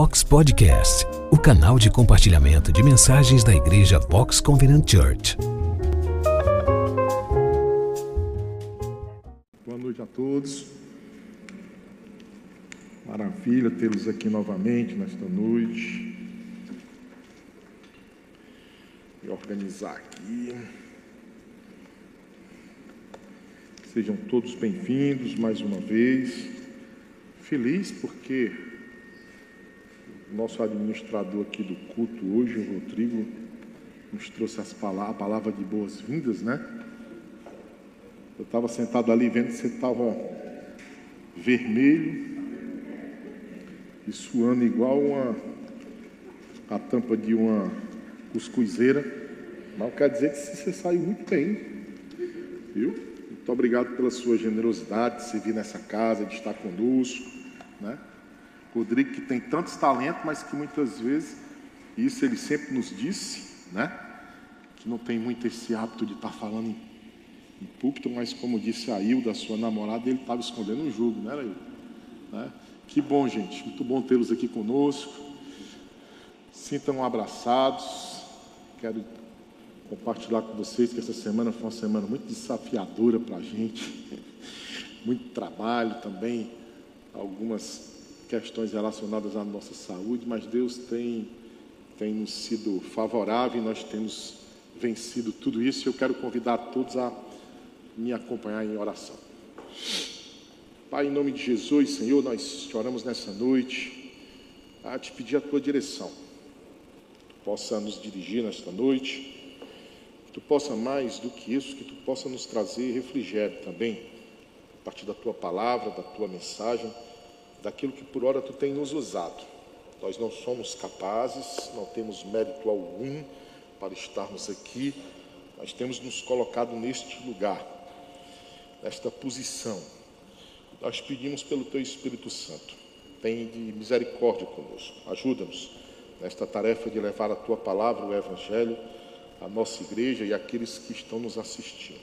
Vox Podcast, o canal de compartilhamento de mensagens da Igreja Vox Covenant Church. Boa noite a todos. Maravilha tê-los aqui novamente nesta noite. E organizar aqui. Sejam todos bem-vindos mais uma vez. Feliz porque nosso administrador aqui do culto hoje, o Rodrigo, nos trouxe as palavras, a palavra de boas-vindas, né? Eu estava sentado ali vendo que você estava vermelho e suando igual uma, a tampa de uma cuscuzeira. Mas quer dizer que você saiu muito bem, viu? Muito obrigado pela sua generosidade de servir nessa casa, de estar conosco, né? Rodrigo que tem tantos talentos, mas que muitas vezes, isso ele sempre nos disse, né? Que não tem muito esse hábito de estar falando em, em púlpito, mas como disse a Hilda, sua namorada, ele estava escondendo um jogo, né, Hilda? Né? Que bom, gente, muito bom tê-los aqui conosco. Sintam abraçados. Quero compartilhar com vocês que essa semana foi uma semana muito desafiadora para a gente. Muito trabalho também, algumas questões relacionadas à nossa saúde, mas Deus tem, tem nos sido favorável e nós temos vencido tudo isso. Eu quero convidar todos a me acompanhar em oração. Pai, em nome de Jesus, Senhor, nós choramos nessa noite a te pedir a tua direção. Que tu possa nos dirigir nesta noite, que tu possa mais do que isso, que tu possa nos trazer refrigério também, a partir da tua palavra, da tua mensagem daquilo que por hora tu tem nos usado. Nós não somos capazes, não temos mérito algum para estarmos aqui, nós temos nos colocado neste lugar, nesta posição. Nós pedimos pelo teu Espírito Santo, tem de misericórdia conosco, ajuda-nos nesta tarefa de levar a tua palavra, o Evangelho, à nossa igreja e àqueles que estão nos assistindo.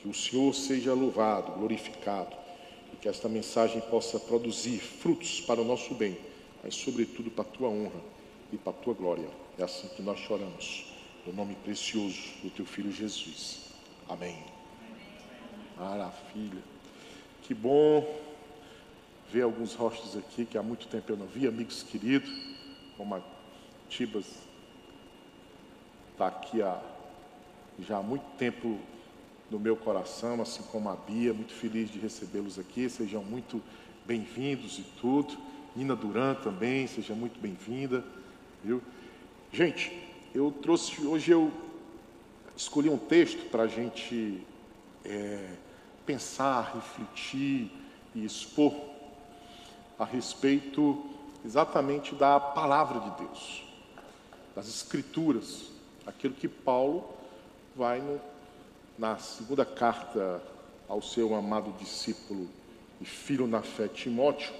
Que o Senhor seja louvado, glorificado que esta mensagem possa produzir frutos para o nosso bem, mas sobretudo para a tua honra e para a tua glória. É assim que nós choramos, no nome precioso do teu filho Jesus. Amém. Maravilha. Que bom ver alguns rostos aqui que há muito tempo eu não vi, amigos queridos, como a Tibas está aqui há já há muito tempo no meu coração, assim como a Bia, muito feliz de recebê-los aqui, sejam muito bem-vindos e tudo. Nina Duran também, seja muito bem-vinda, viu? Gente, eu trouxe, hoje eu escolhi um texto para a gente é, pensar, refletir e expor a respeito exatamente da palavra de Deus, das Escrituras, aquilo que Paulo vai no na segunda carta ao seu amado discípulo e filho na fé, Timóteo,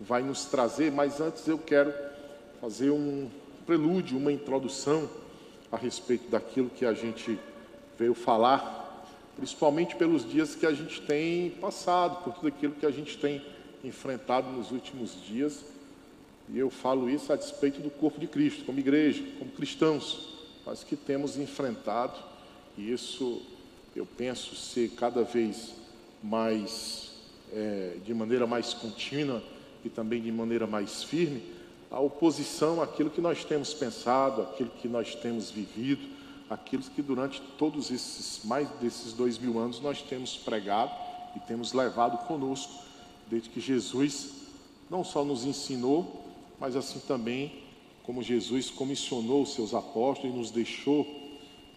vai nos trazer, mas antes eu quero fazer um prelúdio, uma introdução a respeito daquilo que a gente veio falar, principalmente pelos dias que a gente tem passado, por tudo aquilo que a gente tem enfrentado nos últimos dias. E eu falo isso a despeito do corpo de Cristo, como igreja, como cristãos, mas que temos enfrentado, e isso eu penso ser cada vez mais, é, de maneira mais contínua e também de maneira mais firme, a oposição àquilo que nós temos pensado, àquilo que nós temos vivido, aquilo que durante todos esses, mais desses dois mil anos, nós temos pregado e temos levado conosco, desde que Jesus não só nos ensinou, mas assim também como Jesus comissionou os seus apóstolos e nos deixou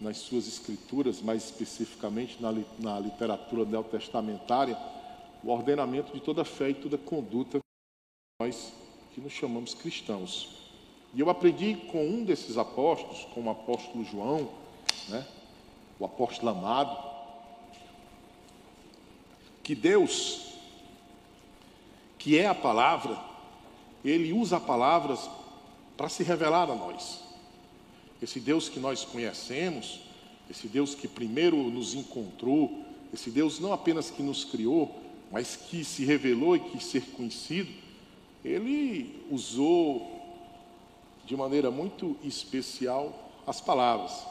nas suas escrituras, mais especificamente na, na literatura neotestamentária, o ordenamento de toda fé e toda conduta nós que nos chamamos cristãos. E eu aprendi com um desses apóstolos, com o apóstolo João, né, o apóstolo amado, que Deus, que é a palavra, ele usa palavras para se revelar a nós. Esse Deus que nós conhecemos, esse Deus que primeiro nos encontrou, esse Deus não apenas que nos criou, mas que se revelou e quis ser conhecido, ele usou de maneira muito especial as palavras.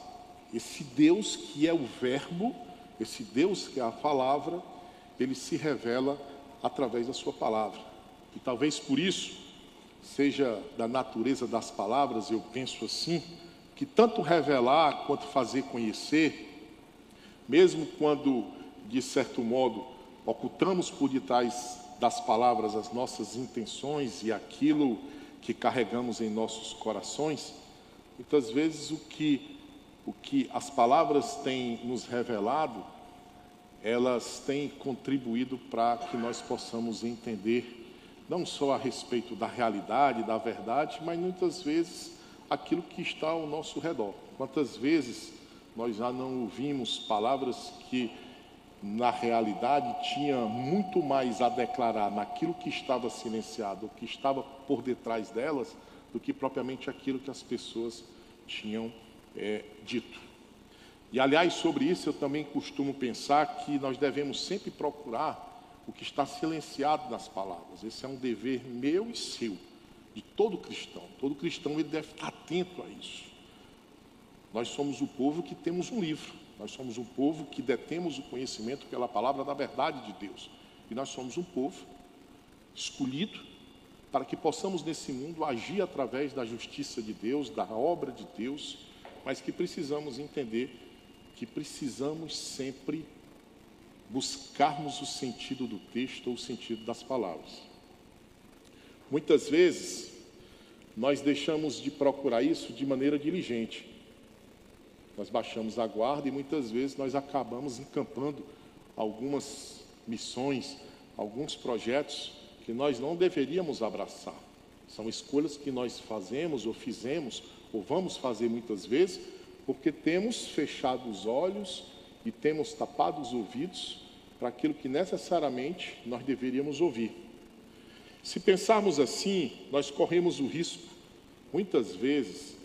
Esse Deus que é o Verbo, esse Deus que é a palavra, ele se revela através da sua palavra. E talvez por isso seja da natureza das palavras, eu penso assim, que tanto revelar quanto fazer conhecer, mesmo quando, de certo modo, ocultamos por detrás das palavras as nossas intenções e aquilo que carregamos em nossos corações, muitas vezes o que, o que as palavras têm nos revelado, elas têm contribuído para que nós possamos entender não só a respeito da realidade, da verdade, mas muitas vezes aquilo que está ao nosso redor. Quantas vezes nós já não ouvimos palavras que na realidade tinha muito mais a declarar naquilo que estava silenciado, o que estava por detrás delas, do que propriamente aquilo que as pessoas tinham é, dito. E aliás, sobre isso eu também costumo pensar que nós devemos sempre procurar o que está silenciado nas palavras. Esse é um dever meu e seu, de todo cristão. Todo cristão ele deve estar atento a isso. Nós somos o povo que temos um livro. Nós somos um povo que detemos o conhecimento pela palavra da verdade de Deus. E nós somos um povo escolhido para que possamos nesse mundo agir através da justiça de Deus, da obra de Deus, mas que precisamos entender que precisamos sempre buscarmos o sentido do texto ou o sentido das palavras. Muitas vezes, nós deixamos de procurar isso de maneira diligente. Nós baixamos a guarda e muitas vezes nós acabamos encampando algumas missões, alguns projetos que nós não deveríamos abraçar. São escolhas que nós fazemos ou fizemos ou vamos fazer muitas vezes porque temos fechado os olhos e temos tapado os ouvidos para aquilo que necessariamente nós deveríamos ouvir. Se pensarmos assim, nós corremos o risco, muitas vezes,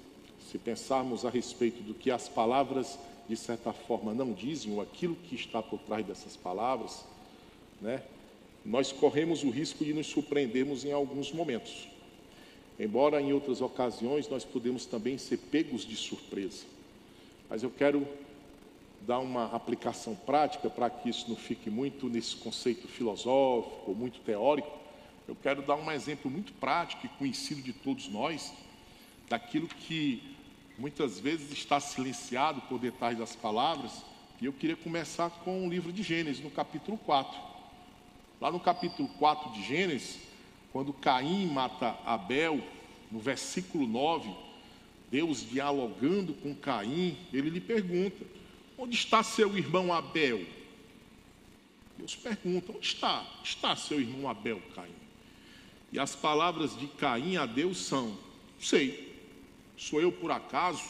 se pensarmos a respeito do que as palavras, de certa forma, não dizem, ou aquilo que está por trás dessas palavras, né, nós corremos o risco de nos surpreendermos em alguns momentos. Embora em outras ocasiões nós podemos também ser pegos de surpresa. Mas eu quero dar uma aplicação prática para que isso não fique muito nesse conceito filosófico, muito teórico. Eu quero dar um exemplo muito prático e conhecido de todos nós, daquilo que muitas vezes está silenciado por detrás das palavras. E eu queria começar com o livro de Gênesis, no capítulo 4. Lá no capítulo 4 de Gênesis, quando Caim mata Abel, no versículo 9, Deus dialogando com Caim, ele lhe pergunta: Onde está seu irmão Abel? Deus pergunta: Onde está? Está seu irmão Abel, Caim? E as palavras de Caim a Deus são: Sei, sou eu por acaso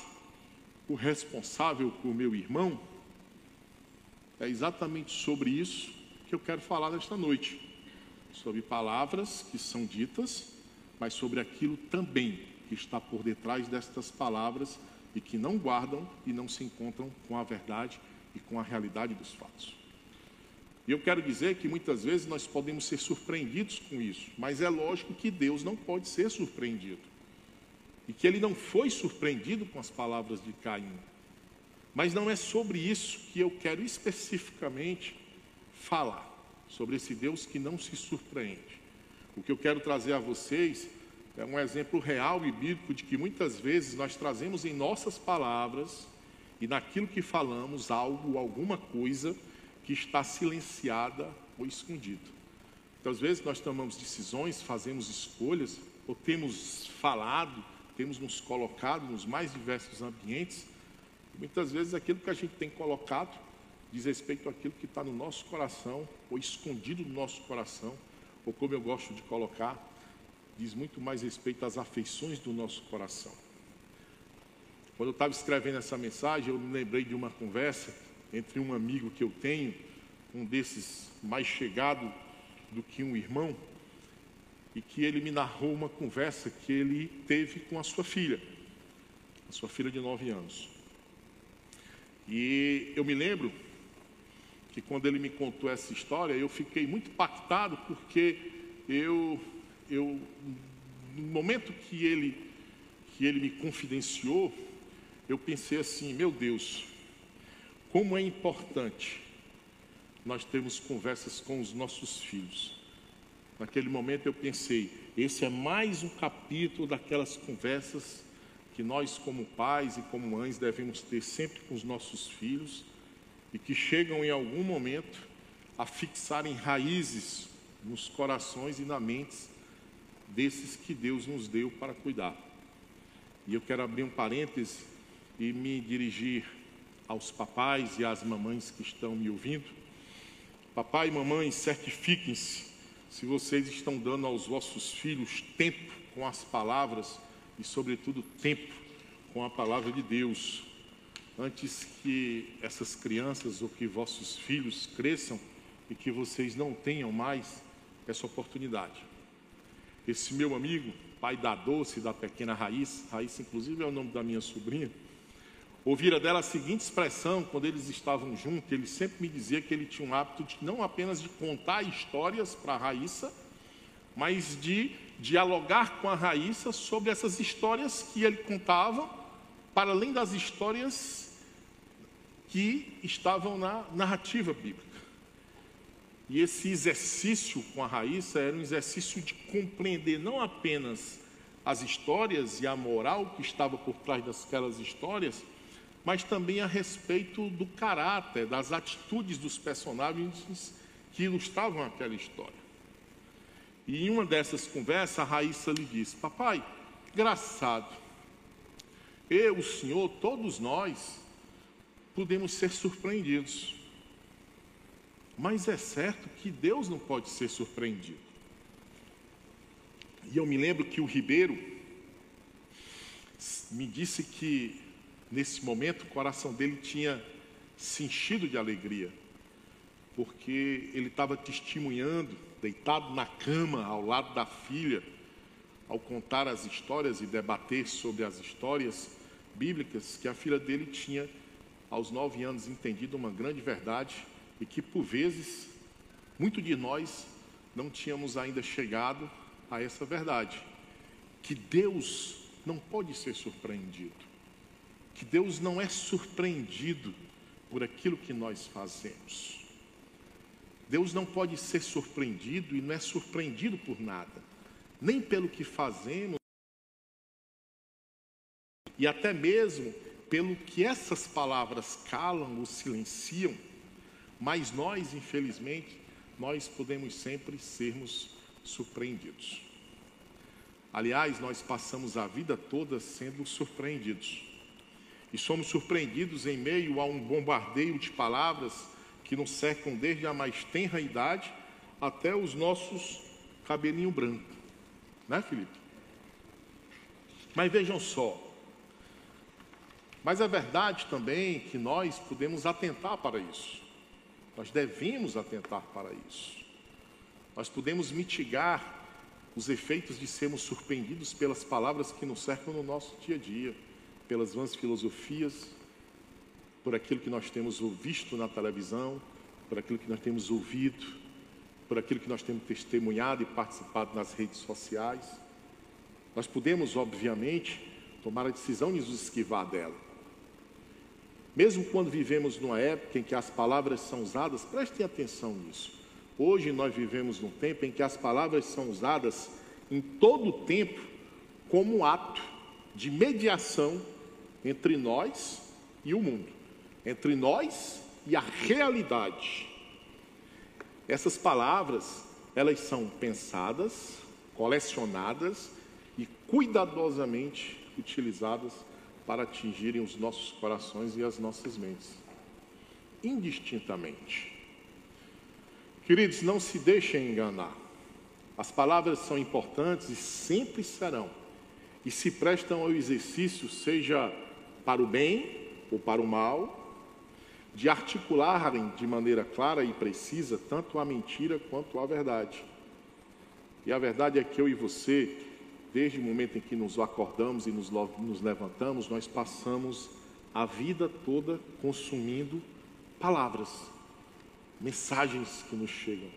o responsável por meu irmão? É exatamente sobre isso que eu quero falar nesta noite. Sobre palavras que são ditas, mas sobre aquilo também que está por detrás destas palavras e que não guardam e não se encontram com a verdade e com a realidade dos fatos. E eu quero dizer que muitas vezes nós podemos ser surpreendidos com isso, mas é lógico que Deus não pode ser surpreendido. E que ele não foi surpreendido com as palavras de Caim. Mas não é sobre isso que eu quero especificamente falar, sobre esse Deus que não se surpreende. O que eu quero trazer a vocês é um exemplo real e bíblico de que muitas vezes nós trazemos em nossas palavras e naquilo que falamos algo, alguma coisa que está silenciada ou escondido. Então, às vezes nós tomamos decisões, fazemos escolhas, ou temos falado, temos nos colocado nos mais diversos ambientes. Muitas vezes aquilo que a gente tem colocado diz respeito àquilo que está no nosso coração, ou escondido no nosso coração, ou como eu gosto de colocar, diz muito mais respeito às afeições do nosso coração. Quando eu estava escrevendo essa mensagem, eu me lembrei de uma conversa entre um amigo que eu tenho, um desses mais chegado do que um irmão, e que ele me narrou uma conversa que ele teve com a sua filha, a sua filha de nove anos. E eu me lembro que quando ele me contou essa história, eu fiquei muito impactado porque eu eu, no momento que ele, que ele me confidenciou, eu pensei assim: meu Deus, como é importante nós termos conversas com os nossos filhos. Naquele momento eu pensei: esse é mais um capítulo daquelas conversas que nós, como pais e como mães, devemos ter sempre com os nossos filhos e que chegam em algum momento a fixarem raízes nos corações e na mentes desses que Deus nos deu para cuidar. E eu quero abrir um parêntese e me dirigir aos papais e às mamães que estão me ouvindo. Papai e mamãe, certifiquem-se se vocês estão dando aos vossos filhos tempo com as palavras e, sobretudo, tempo com a palavra de Deus, antes que essas crianças ou que vossos filhos cresçam e que vocês não tenham mais essa oportunidade. Esse meu amigo, pai da doce, da pequena Raíssa, Raíssa inclusive é o nome da minha sobrinha, ouvira dela a seguinte expressão quando eles estavam juntos, ele sempre me dizia que ele tinha um hábito de não apenas de contar histórias para a Raíssa, mas de dialogar com a Raíssa sobre essas histórias que ele contava, para além das histórias que estavam na narrativa bíblica. E esse exercício com a Raíssa era um exercício de compreender não apenas as histórias e a moral que estava por trás daquelas histórias, mas também a respeito do caráter, das atitudes dos personagens que ilustravam aquela história. E em uma dessas conversas, a Raíssa lhe disse: Papai, engraçado, eu, o senhor, todos nós, podemos ser surpreendidos. Mas é certo que Deus não pode ser surpreendido. E eu me lembro que o Ribeiro me disse que nesse momento o coração dele tinha se enchido de alegria, porque ele estava testemunhando, deitado na cama ao lado da filha, ao contar as histórias e debater sobre as histórias bíblicas, que a filha dele tinha, aos nove anos, entendido uma grande verdade e que por vezes muito de nós não tínhamos ainda chegado a essa verdade, que Deus não pode ser surpreendido, que Deus não é surpreendido por aquilo que nós fazemos. Deus não pode ser surpreendido e não é surpreendido por nada, nem pelo que fazemos e até mesmo pelo que essas palavras calam ou silenciam mas nós, infelizmente, nós podemos sempre sermos surpreendidos. Aliás, nós passamos a vida toda sendo surpreendidos. E somos surpreendidos em meio a um bombardeio de palavras que nos cercam desde a mais tenra idade até os nossos cabelinho branco. Né, Felipe? Mas vejam só. Mas é verdade também que nós podemos atentar para isso. Nós devemos atentar para isso. Nós podemos mitigar os efeitos de sermos surpreendidos pelas palavras que nos cercam no nosso dia a dia, pelas vãs filosofias, por aquilo que nós temos visto na televisão, por aquilo que nós temos ouvido, por aquilo que nós temos testemunhado e participado nas redes sociais. Nós podemos, obviamente, tomar a decisão de nos esquivar dela. Mesmo quando vivemos numa época em que as palavras são usadas, prestem atenção nisso. Hoje nós vivemos num tempo em que as palavras são usadas em todo o tempo como ato de mediação entre nós e o mundo, entre nós e a realidade. Essas palavras, elas são pensadas, colecionadas e cuidadosamente utilizadas para atingirem os nossos corações e as nossas mentes, indistintamente. Queridos, não se deixem enganar. As palavras são importantes e sempre serão, e se prestam ao exercício, seja para o bem ou para o mal, de articularem de maneira clara e precisa tanto a mentira quanto a verdade. E a verdade é que eu e você desde o momento em que nos acordamos e nos, nos levantamos, nós passamos a vida toda consumindo palavras, mensagens que nos chegam,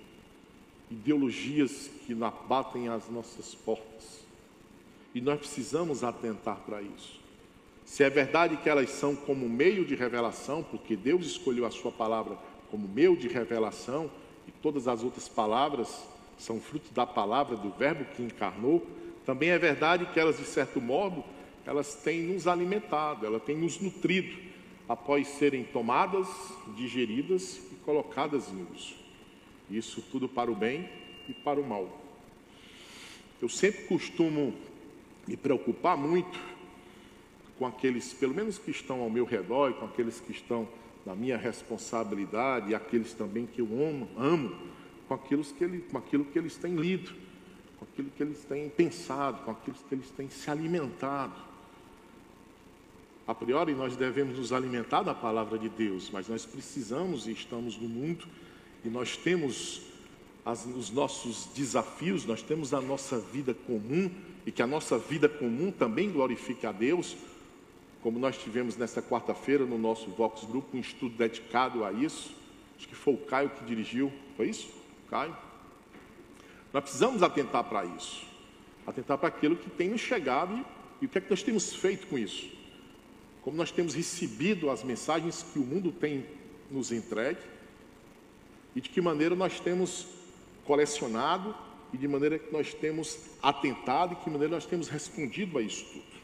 ideologias que batem às nossas portas. E nós precisamos atentar para isso. Se é verdade que elas são como meio de revelação, porque Deus escolheu a sua palavra como meio de revelação, e todas as outras palavras são fruto da palavra do Verbo que encarnou, também é verdade que elas, de certo modo, elas têm nos alimentado, elas têm nos nutrido, após serem tomadas, digeridas e colocadas em uso. Isso tudo para o bem e para o mal. Eu sempre costumo me preocupar muito com aqueles, pelo menos que estão ao meu redor, e com aqueles que estão na minha responsabilidade, e aqueles também que eu amo, amo com, aquilo que ele, com aquilo que eles têm lido, com aquilo que eles têm pensado, com aquilo que eles têm se alimentado. A priori, nós devemos nos alimentar da palavra de Deus, mas nós precisamos e estamos no mundo e nós temos as, os nossos desafios, nós temos a nossa vida comum e que a nossa vida comum também glorifique a Deus, como nós tivemos nesta quarta-feira no nosso Vox Group, um estudo dedicado a isso. Acho que foi o Caio que dirigiu, foi isso? Caio? Nós precisamos atentar para isso, atentar para aquilo que tem nos chegado e, e o que é que nós temos feito com isso. Como nós temos recebido as mensagens que o mundo tem nos entregue e de que maneira nós temos colecionado e de maneira que nós temos atentado e que maneira nós temos respondido a isso tudo.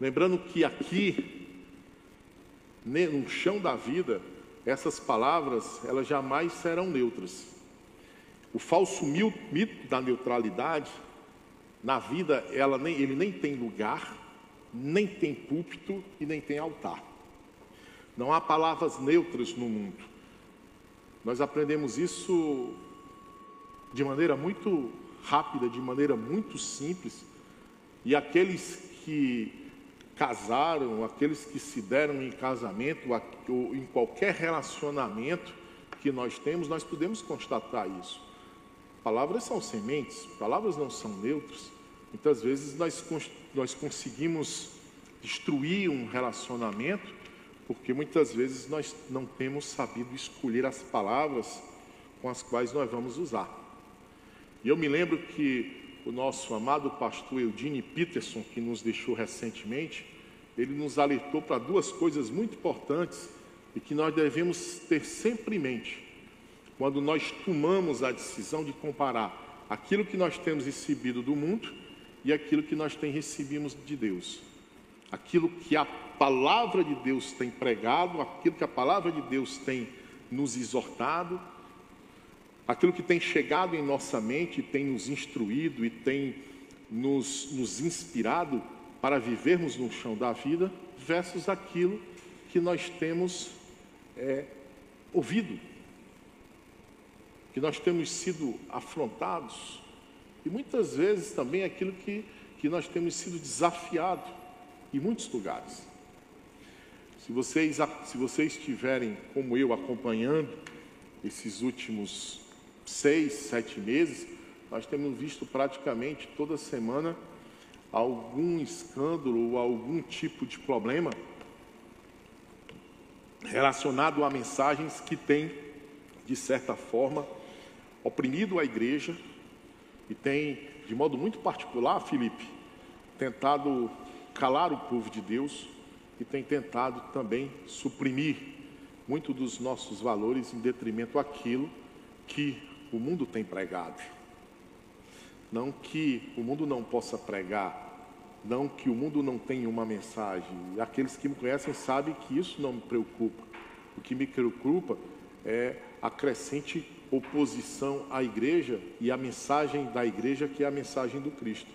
Lembrando que aqui, no chão da vida, essas palavras, elas jamais serão neutras. O falso mito da neutralidade, na vida, ela nem, ele nem tem lugar, nem tem púlpito e nem tem altar. Não há palavras neutras no mundo. Nós aprendemos isso de maneira muito rápida, de maneira muito simples, e aqueles que casaram, aqueles que se deram em casamento, ou em qualquer relacionamento que nós temos, nós podemos constatar isso. Palavras são sementes, palavras não são neutras. Muitas vezes nós, nós conseguimos destruir um relacionamento, porque muitas vezes nós não temos sabido escolher as palavras com as quais nós vamos usar. E eu me lembro que o nosso amado pastor Eudine Peterson, que nos deixou recentemente, ele nos alertou para duas coisas muito importantes e que nós devemos ter sempre em mente quando nós tomamos a decisão de comparar aquilo que nós temos recebido do mundo e aquilo que nós temos recebido de Deus. Aquilo que a palavra de Deus tem pregado, aquilo que a palavra de Deus tem nos exortado aquilo que tem chegado em nossa mente, tem nos instruído e tem nos, nos inspirado para vivermos no chão da vida, versus aquilo que nós temos é, ouvido, que nós temos sido afrontados, e muitas vezes também aquilo que, que nós temos sido desafiados em muitos lugares. Se vocês, se vocês estiverem, como eu, acompanhando esses últimos seis, sete meses, nós temos visto praticamente toda semana algum escândalo ou algum tipo de problema relacionado a mensagens que têm, de certa forma, oprimido a igreja e tem, de modo muito particular, Felipe, tentado calar o povo de Deus e tem tentado também suprimir muito dos nossos valores em detrimento daquilo que o mundo tem pregado. Não que o mundo não possa pregar, não que o mundo não tenha uma mensagem. Aqueles que me conhecem sabem que isso não me preocupa. O que me preocupa é a crescente oposição à igreja e a mensagem da igreja, que é a mensagem do Cristo.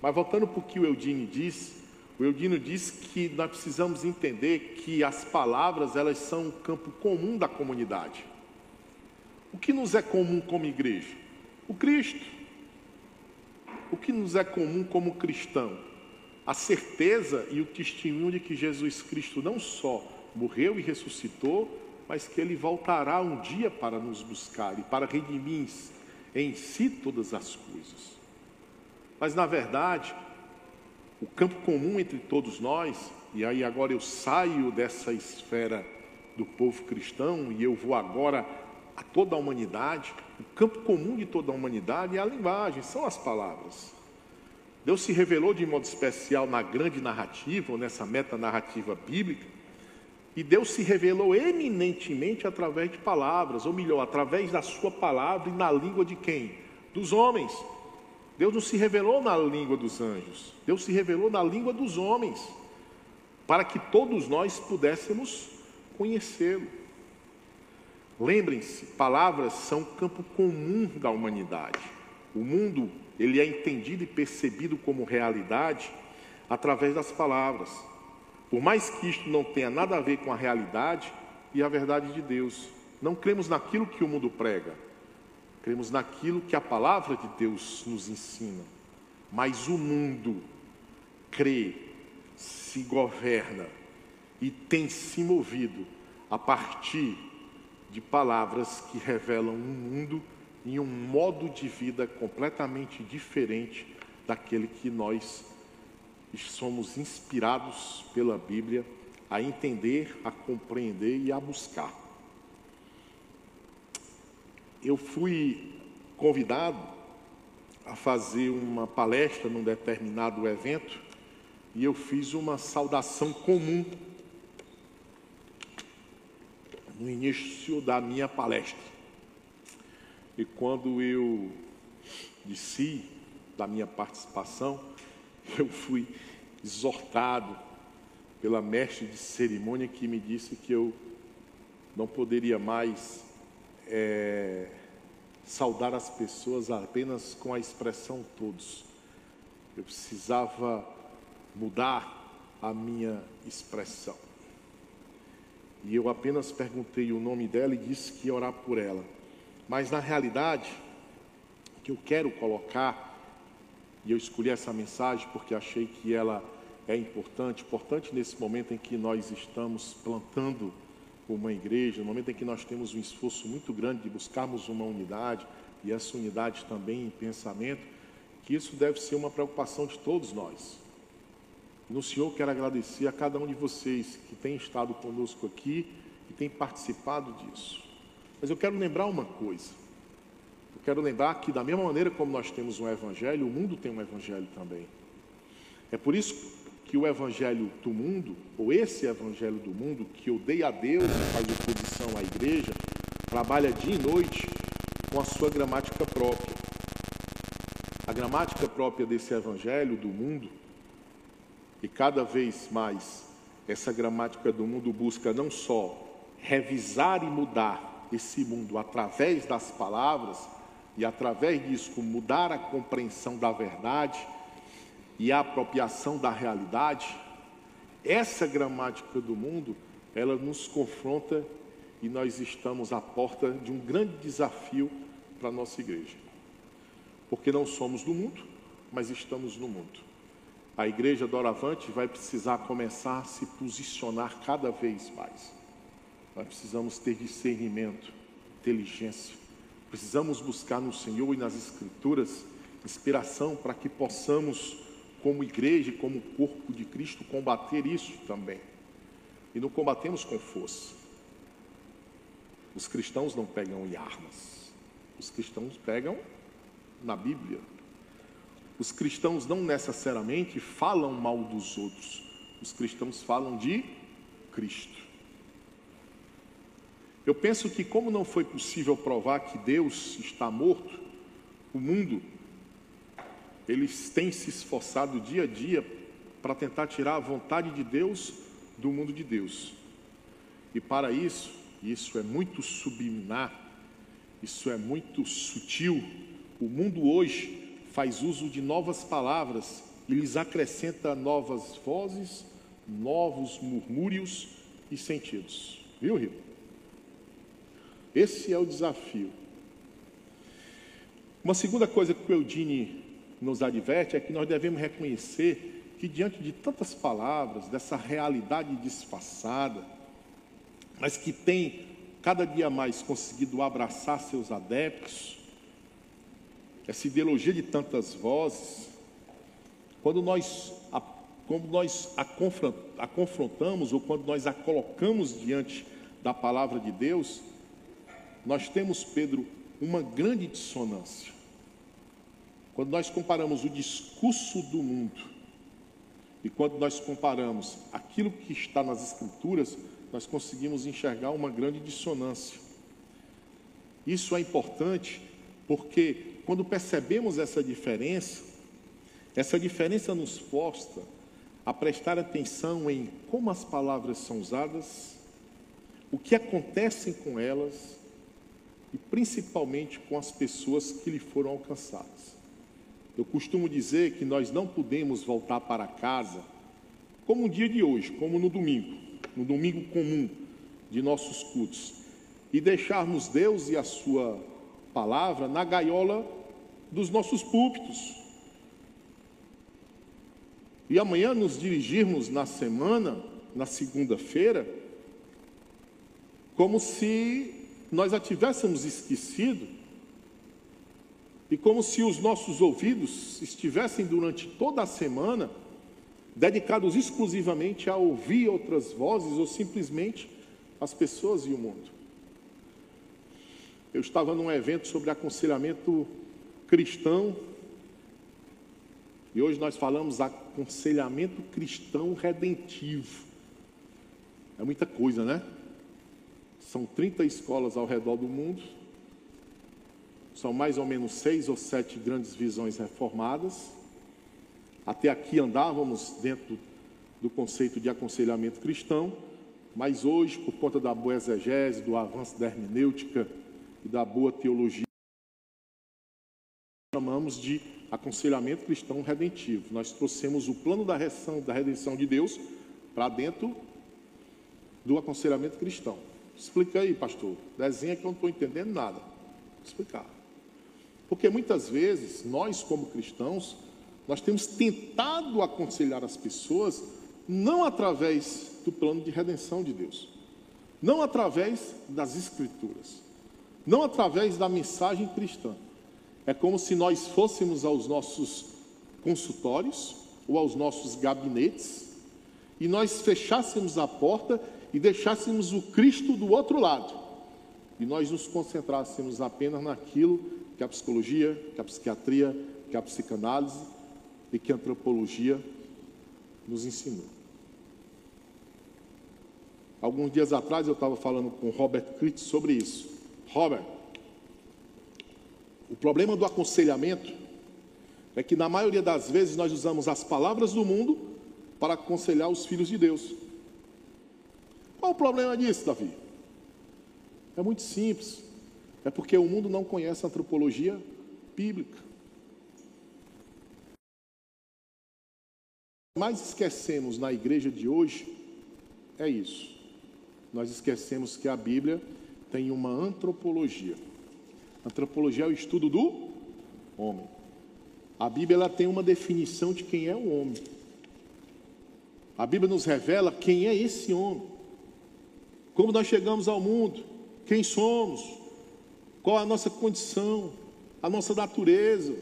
Mas voltando para o que o Eudine disse, o Eudino diz que nós precisamos entender que as palavras elas são um campo comum da comunidade. O que nos é comum como igreja? O Cristo. O que nos é comum como cristão? A certeza e o testemunho de que Jesus Cristo não só morreu e ressuscitou, mas que ele voltará um dia para nos buscar e para redimir em si todas as coisas. Mas na verdade, o campo comum entre todos nós, e aí agora eu saio dessa esfera do povo cristão e eu vou agora a toda a humanidade, o campo comum de toda a humanidade é a linguagem, são as palavras. Deus se revelou de modo especial na grande narrativa, ou nessa meta narrativa bíblica, e Deus se revelou eminentemente através de palavras, ou melhor, através da sua palavra e na língua de quem? Dos homens. Deus não se revelou na língua dos anjos, Deus se revelou na língua dos homens, para que todos nós pudéssemos conhecê-lo. Lembrem-se, palavras são campo comum da humanidade. O mundo, ele é entendido e percebido como realidade através das palavras. Por mais que isto não tenha nada a ver com a realidade e a verdade de Deus, não cremos naquilo que o mundo prega, cremos naquilo que a palavra de Deus nos ensina. Mas o mundo crê, se governa e tem se movido a partir de palavras que revelam um mundo e um modo de vida completamente diferente daquele que nós somos inspirados pela Bíblia a entender, a compreender e a buscar. Eu fui convidado a fazer uma palestra num determinado evento e eu fiz uma saudação comum no início da minha palestra. E quando eu disse da minha participação, eu fui exortado pela mestre de cerimônia que me disse que eu não poderia mais é, saudar as pessoas apenas com a expressão todos. Eu precisava mudar a minha expressão. E eu apenas perguntei o nome dela e disse que ia orar por ela. Mas na realidade, o que eu quero colocar e eu escolhi essa mensagem porque achei que ela é importante, importante nesse momento em que nós estamos plantando uma igreja, no momento em que nós temos um esforço muito grande de buscarmos uma unidade e essa unidade também em pensamento, que isso deve ser uma preocupação de todos nós. No Senhor quero agradecer a cada um de vocês que tem estado conosco aqui e tem participado disso. Mas eu quero lembrar uma coisa. Quero lembrar que, da mesma maneira como nós temos um evangelho, o mundo tem um evangelho também. É por isso que o evangelho do mundo, ou esse evangelho do mundo, que odeia a Deus e faz oposição à igreja, trabalha dia e noite com a sua gramática própria. A gramática própria desse evangelho do mundo, e cada vez mais essa gramática do mundo busca não só revisar e mudar esse mundo através das palavras, e através disso mudar a compreensão da verdade e a apropriação da realidade, essa gramática do mundo, ela nos confronta e nós estamos à porta de um grande desafio para a nossa igreja. Porque não somos do mundo, mas estamos no mundo. A igreja doravante vai precisar começar a se posicionar cada vez mais. Nós precisamos ter discernimento, inteligência, Precisamos buscar no Senhor e nas Escrituras inspiração para que possamos, como igreja, como corpo de Cristo, combater isso também. E não combatemos com força. Os cristãos não pegam em armas. Os cristãos pegam na Bíblia. Os cristãos não necessariamente falam mal dos outros. Os cristãos falam de Cristo. Eu penso que, como não foi possível provar que Deus está morto, o mundo, eles têm se esforçado dia a dia para tentar tirar a vontade de Deus do mundo de Deus. E para isso, isso é muito subliminar, isso é muito sutil. O mundo hoje faz uso de novas palavras e lhes acrescenta novas vozes, novos murmúrios e sentidos. Viu, Rio? Esse é o desafio. Uma segunda coisa que o Eudine nos adverte é que nós devemos reconhecer que, diante de tantas palavras, dessa realidade disfarçada, mas que tem cada dia mais conseguido abraçar seus adeptos, essa ideologia de tantas vozes, quando nós a, quando nós a, a confrontamos ou quando nós a colocamos diante da palavra de Deus, nós temos, Pedro, uma grande dissonância. Quando nós comparamos o discurso do mundo e quando nós comparamos aquilo que está nas Escrituras, nós conseguimos enxergar uma grande dissonância. Isso é importante porque quando percebemos essa diferença, essa diferença nos força a prestar atenção em como as palavras são usadas, o que acontece com elas e principalmente com as pessoas que lhe foram alcançadas. Eu costumo dizer que nós não podemos voltar para casa como um dia de hoje, como no domingo, no domingo comum de nossos cultos, e deixarmos Deus e a Sua palavra na gaiola dos nossos púlpitos. E amanhã nos dirigirmos na semana, na segunda-feira, como se nós a tivéssemos esquecido e como se os nossos ouvidos estivessem durante toda a semana dedicados exclusivamente a ouvir outras vozes ou simplesmente as pessoas e o mundo. Eu estava num evento sobre aconselhamento cristão e hoje nós falamos aconselhamento cristão redentivo. É muita coisa, né? São 30 escolas ao redor do mundo, são mais ou menos seis ou sete grandes visões reformadas. Até aqui andávamos dentro do conceito de aconselhamento cristão, mas hoje, por conta da boa exegese, do avanço da hermenêutica e da boa teologia, chamamos de aconselhamento cristão redentivo. Nós trouxemos o plano da redenção, da redenção de Deus para dentro do aconselhamento cristão. Explica aí, pastor. Desenha que eu não estou entendendo nada. Vou explicar. Porque muitas vezes, nós como cristãos, nós temos tentado aconselhar as pessoas não através do plano de redenção de Deus, não através das escrituras, não através da mensagem cristã. É como se nós fôssemos aos nossos consultórios ou aos nossos gabinetes e nós fechássemos a porta e deixássemos o Cristo do outro lado e nós nos concentrássemos apenas naquilo que a psicologia, que a psiquiatria, que a psicanálise e que a antropologia nos ensinou. Alguns dias atrás eu estava falando com Robert Critz sobre isso. Robert, o problema do aconselhamento é que na maioria das vezes nós usamos as palavras do mundo para aconselhar os filhos de Deus. Qual o problema disso, Davi? É muito simples. É porque o mundo não conhece a antropologia bíblica. mais esquecemos na igreja de hoje é isso. Nós esquecemos que a Bíblia tem uma antropologia. Antropologia é o estudo do homem. A Bíblia ela tem uma definição de quem é o homem. A Bíblia nos revela quem é esse homem. Como nós chegamos ao mundo, quem somos, qual a nossa condição, a nossa natureza.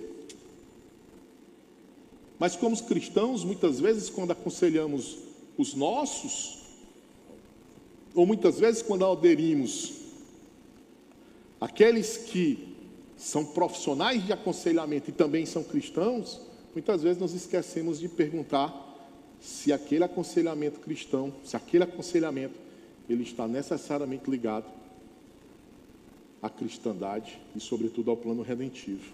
Mas como cristãos, muitas vezes, quando aconselhamos os nossos, ou muitas vezes quando aderimos aqueles que são profissionais de aconselhamento e também são cristãos, muitas vezes nos esquecemos de perguntar se aquele aconselhamento cristão, se aquele aconselhamento ele está necessariamente ligado à cristandade e, sobretudo, ao plano redentivo.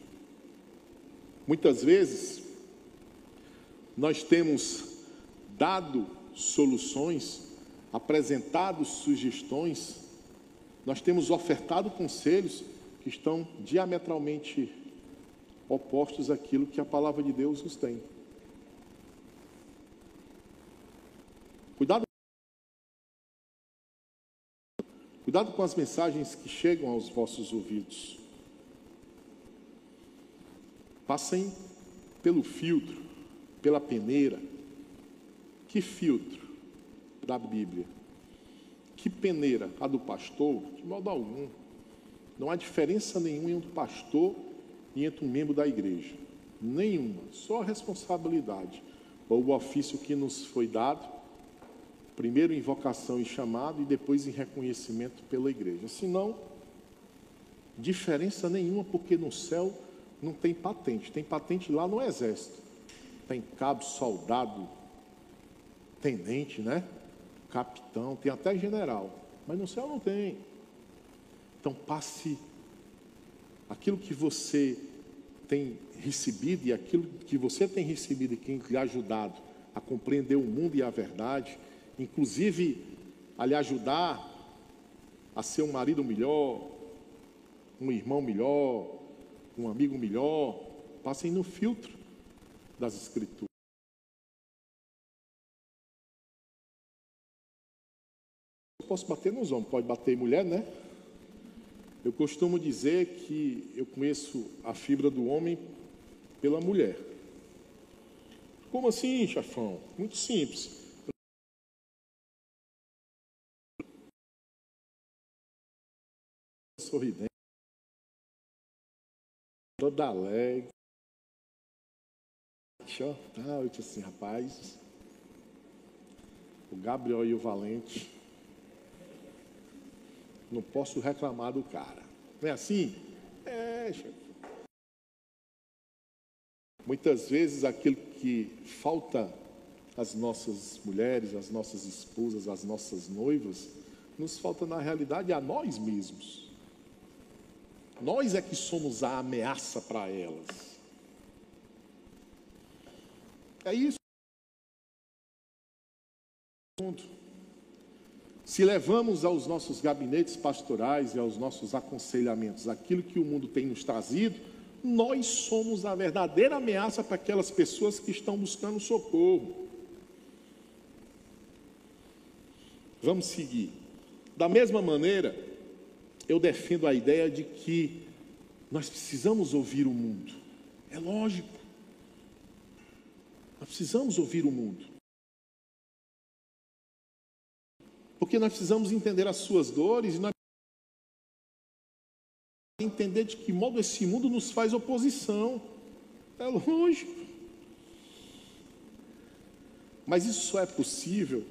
Muitas vezes, nós temos dado soluções, apresentado sugestões, nós temos ofertado conselhos que estão diametralmente opostos àquilo que a palavra de Deus nos tem. Cuidado Cuidado com as mensagens que chegam aos vossos ouvidos. Passem pelo filtro, pela peneira. Que filtro da Bíblia? Que peneira? A do pastor? De modo algum. Não há diferença nenhuma entre um pastor e entre um membro da igreja. Nenhuma. Só a responsabilidade ou o ofício que nos foi dado primeiro em vocação e chamado e depois em reconhecimento pela igreja. Senão, diferença nenhuma, porque no céu não tem patente. Tem patente lá no exército. Tem cabo, soldado, tenente, né? Capitão, tem até general. Mas no céu não tem. Então passe aquilo que você tem recebido e aquilo que você tem recebido e quem lhe ajudado a compreender o mundo e a verdade, inclusive a lhe ajudar a ser um marido melhor, um irmão melhor, um amigo melhor, passem no filtro das Escrituras. Posso bater nos homens, pode bater em mulher, né? Eu costumo dizer que eu conheço a fibra do homem pela mulher. Como assim, chefão? Muito simples. Sorridente, toda alegre. Tá, eu disse assim, rapaz, o Gabriel e o Valente não posso reclamar do cara. Não é assim? É, chefe. Muitas vezes aquilo que falta às nossas mulheres, às nossas esposas, às nossas noivas, nos falta na realidade a nós mesmos. Nós é que somos a ameaça para elas. É isso. Se levamos aos nossos gabinetes pastorais e aos nossos aconselhamentos aquilo que o mundo tem nos trazido, nós somos a verdadeira ameaça para aquelas pessoas que estão buscando socorro. Vamos seguir. Da mesma maneira, eu defendo a ideia de que nós precisamos ouvir o mundo. É lógico. Nós precisamos ouvir o mundo. Porque nós precisamos entender as suas dores e nós entender de que modo esse mundo nos faz oposição. É lógico. Mas isso só é possível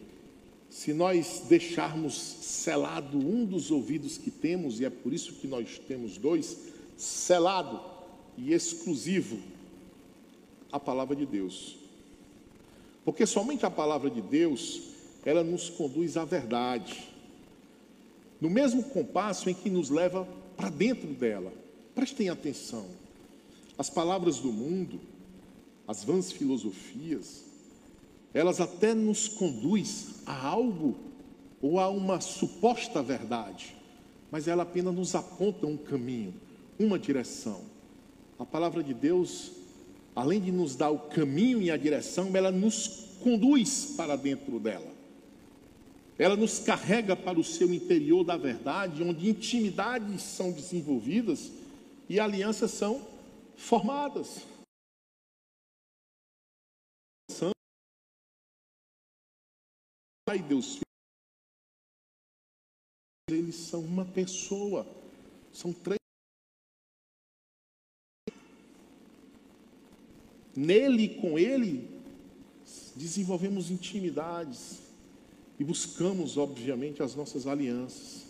se nós deixarmos selado um dos ouvidos que temos, e é por isso que nós temos dois, selado e exclusivo a palavra de Deus. Porque somente a palavra de Deus ela nos conduz à verdade. No mesmo compasso em que nos leva para dentro dela. Prestem atenção. As palavras do mundo, as vãs filosofias, elas até nos conduz a algo ou a uma suposta verdade, mas ela apenas nos aponta um caminho, uma direção. A palavra de Deus, além de nos dar o caminho e a direção, ela nos conduz para dentro dela. Ela nos carrega para o seu interior da verdade, onde intimidades são desenvolvidas e alianças são formadas. Pai Deus, eles são uma pessoa, são três. Nele com ele desenvolvemos intimidades e buscamos, obviamente, as nossas alianças.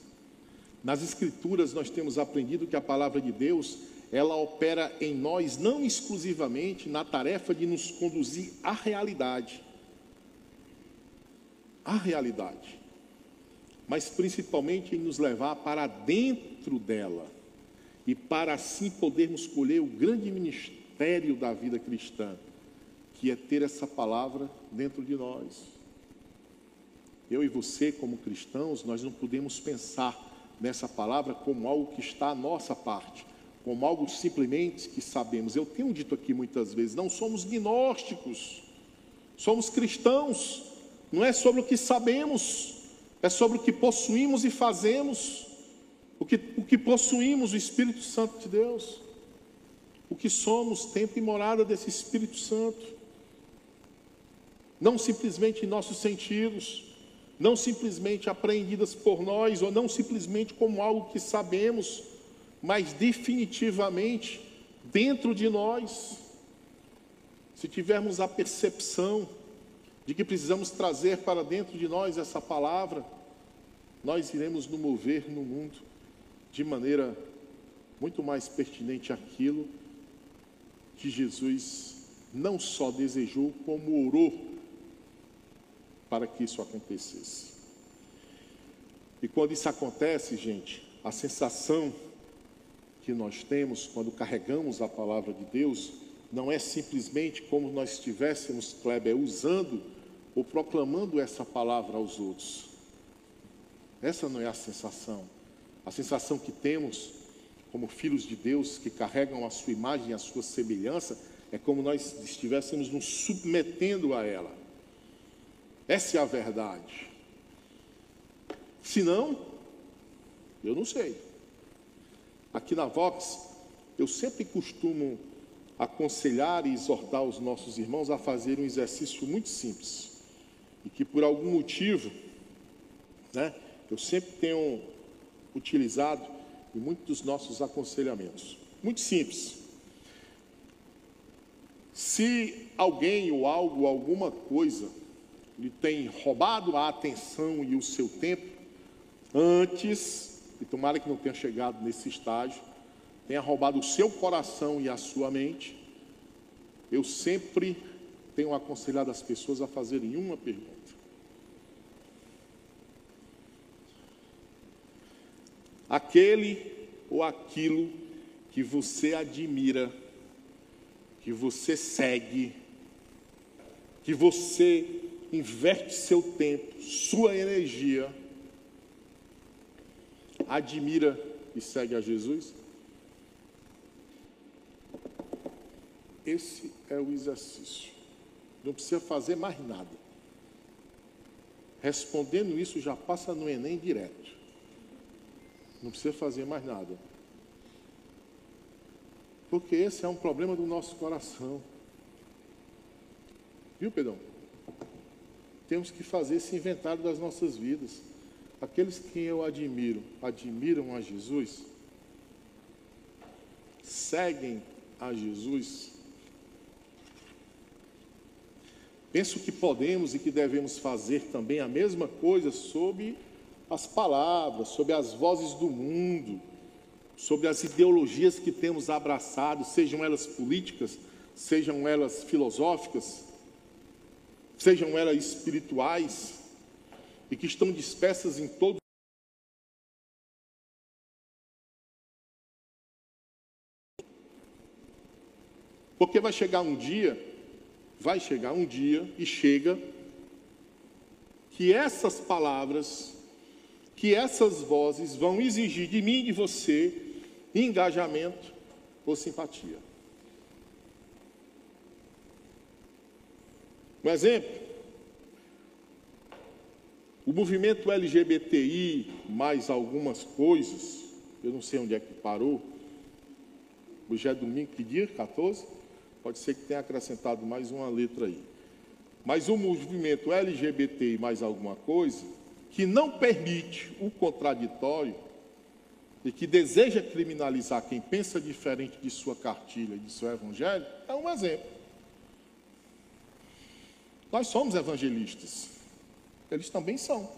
Nas Escrituras nós temos aprendido que a palavra de Deus, ela opera em nós não exclusivamente na tarefa de nos conduzir à realidade, à realidade, mas principalmente em nos levar para dentro dela e para assim podermos colher o grande ministério da vida cristã, que é ter essa palavra dentro de nós. Eu e você, como cristãos, nós não podemos pensar nessa palavra como algo que está à nossa parte, como algo simplesmente que sabemos. Eu tenho dito aqui muitas vezes: não somos gnósticos, somos cristãos. Não é sobre o que sabemos, é sobre o que possuímos e fazemos, o que, o que possuímos, o Espírito Santo de Deus, o que somos, tempo e morada desse Espírito Santo. Não simplesmente em nossos sentidos, não simplesmente apreendidas por nós, ou não simplesmente como algo que sabemos, mas definitivamente dentro de nós. Se tivermos a percepção de que precisamos trazer para dentro de nós essa palavra, nós iremos nos mover no mundo de maneira muito mais pertinente àquilo que Jesus não só desejou, como orou para que isso acontecesse. E quando isso acontece, gente, a sensação que nós temos quando carregamos a palavra de Deus não é simplesmente como nós estivéssemos, Kleber, usando ou proclamando essa palavra aos outros. Essa não é a sensação. A sensação que temos como filhos de Deus que carregam a sua imagem a sua semelhança é como nós estivéssemos nos submetendo a ela. Essa é a verdade. Se não, eu não sei. Aqui na Vox, eu sempre costumo aconselhar e exortar os nossos irmãos a fazer um exercício muito simples e que por algum motivo, né, eu sempre tenho utilizado em muitos dos nossos aconselhamentos. Muito simples. Se alguém ou algo, alguma coisa lhe tem roubado a atenção e o seu tempo, antes, e tomara que não tenha chegado nesse estágio, tenha roubado o seu coração e a sua mente, eu sempre tenho aconselhado as pessoas a fazerem uma pergunta. Aquele ou aquilo que você admira, que você segue, que você inverte seu tempo, sua energia, admira e segue a Jesus? Esse é o exercício. Não precisa fazer mais nada. Respondendo isso, já passa no Enem direto. Não precisa fazer mais nada. Porque esse é um problema do nosso coração. Viu, Pedrão? Temos que fazer esse inventário das nossas vidas. Aqueles que eu admiro, admiram a Jesus, seguem a Jesus. Penso que podemos e que devemos fazer também a mesma coisa sobre as palavras, sobre as vozes do mundo, sobre as ideologias que temos abraçado, sejam elas políticas, sejam elas filosóficas, sejam elas espirituais, e que estão dispersas em todo Porque vai chegar um dia, vai chegar um dia e chega que essas palavras, que essas vozes vão exigir de mim e de você engajamento ou simpatia. Um exemplo, o movimento LGBTI, mais algumas coisas, eu não sei onde é que parou, hoje é domingo, que dia? 14? Pode ser que tenha acrescentado mais uma letra aí. Mas o movimento LGBTI, mais alguma coisa, que não permite o contraditório e que deseja criminalizar quem pensa diferente de sua cartilha e de seu evangelho, é um exemplo. Nós somos evangelistas. Eles também são.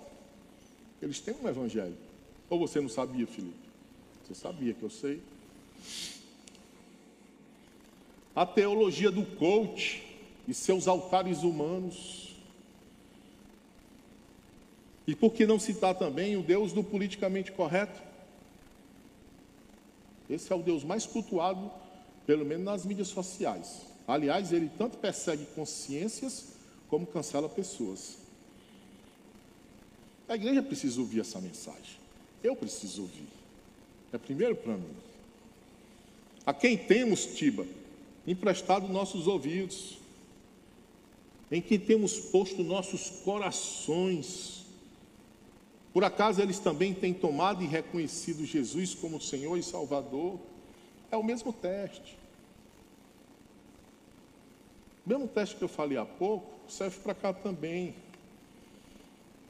Eles têm um evangelho. Ou você não sabia, Felipe? Você sabia que eu sei. A teologia do coach e seus altares humanos. E por que não citar também o Deus do politicamente correto? Esse é o Deus mais cultuado, pelo menos nas mídias sociais. Aliás, ele tanto persegue consciências como cancela pessoas. A igreja precisa ouvir essa mensagem. Eu preciso ouvir. É primeiro para mim. A quem temos, Tiba, emprestado nossos ouvidos, em quem temos posto nossos corações. Por acaso eles também têm tomado e reconhecido Jesus como Senhor e Salvador? É o mesmo teste. O mesmo teste que eu falei há pouco serve para cá também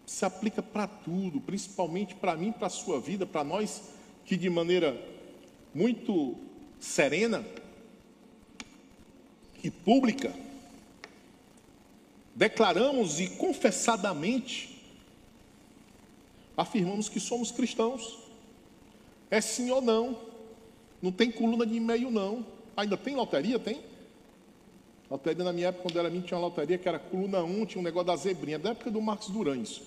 se aplica para tudo, principalmente para mim, para a sua vida, para nós que de maneira muito serena e pública declaramos e confessadamente afirmamos que somos cristãos. É sim ou não. Não tem coluna de e-mail não. Ainda tem loteria? Tem? Loteria na minha época, quando era minha, tinha uma loteria que era coluna 1, tinha um negócio da zebrinha, da época do Marcos Duran, isso.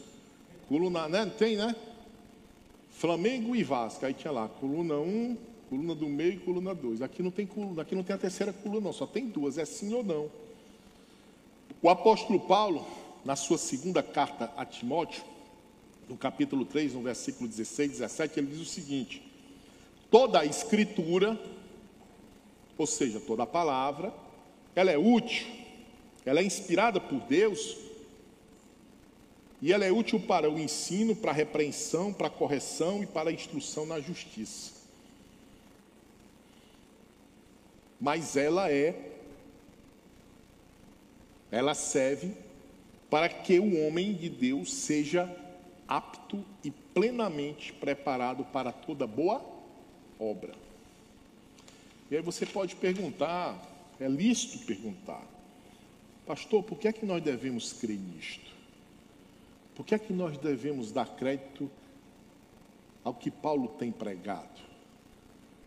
Coluna, né? Tem, né? Flamengo e Vasco. Aí tinha lá, coluna 1, coluna do meio e coluna 2. Aqui não tem coluna, aqui não tem a terceira coluna, não, só tem duas, é sim ou não. O apóstolo Paulo, na sua segunda carta a Timóteo, no capítulo 3, no versículo 16, 17, ele diz o seguinte: toda a escritura, ou seja, toda a palavra, ela é útil, ela é inspirada por Deus e ela é útil para o ensino, para a repreensão, para a correção e para a instrução na justiça. Mas ela é, ela serve para que o homem de Deus seja apto e plenamente preparado para toda boa obra. E aí você pode perguntar, é lícito perguntar, pastor, por que é que nós devemos crer nisto? Por que é que nós devemos dar crédito ao que Paulo tem pregado?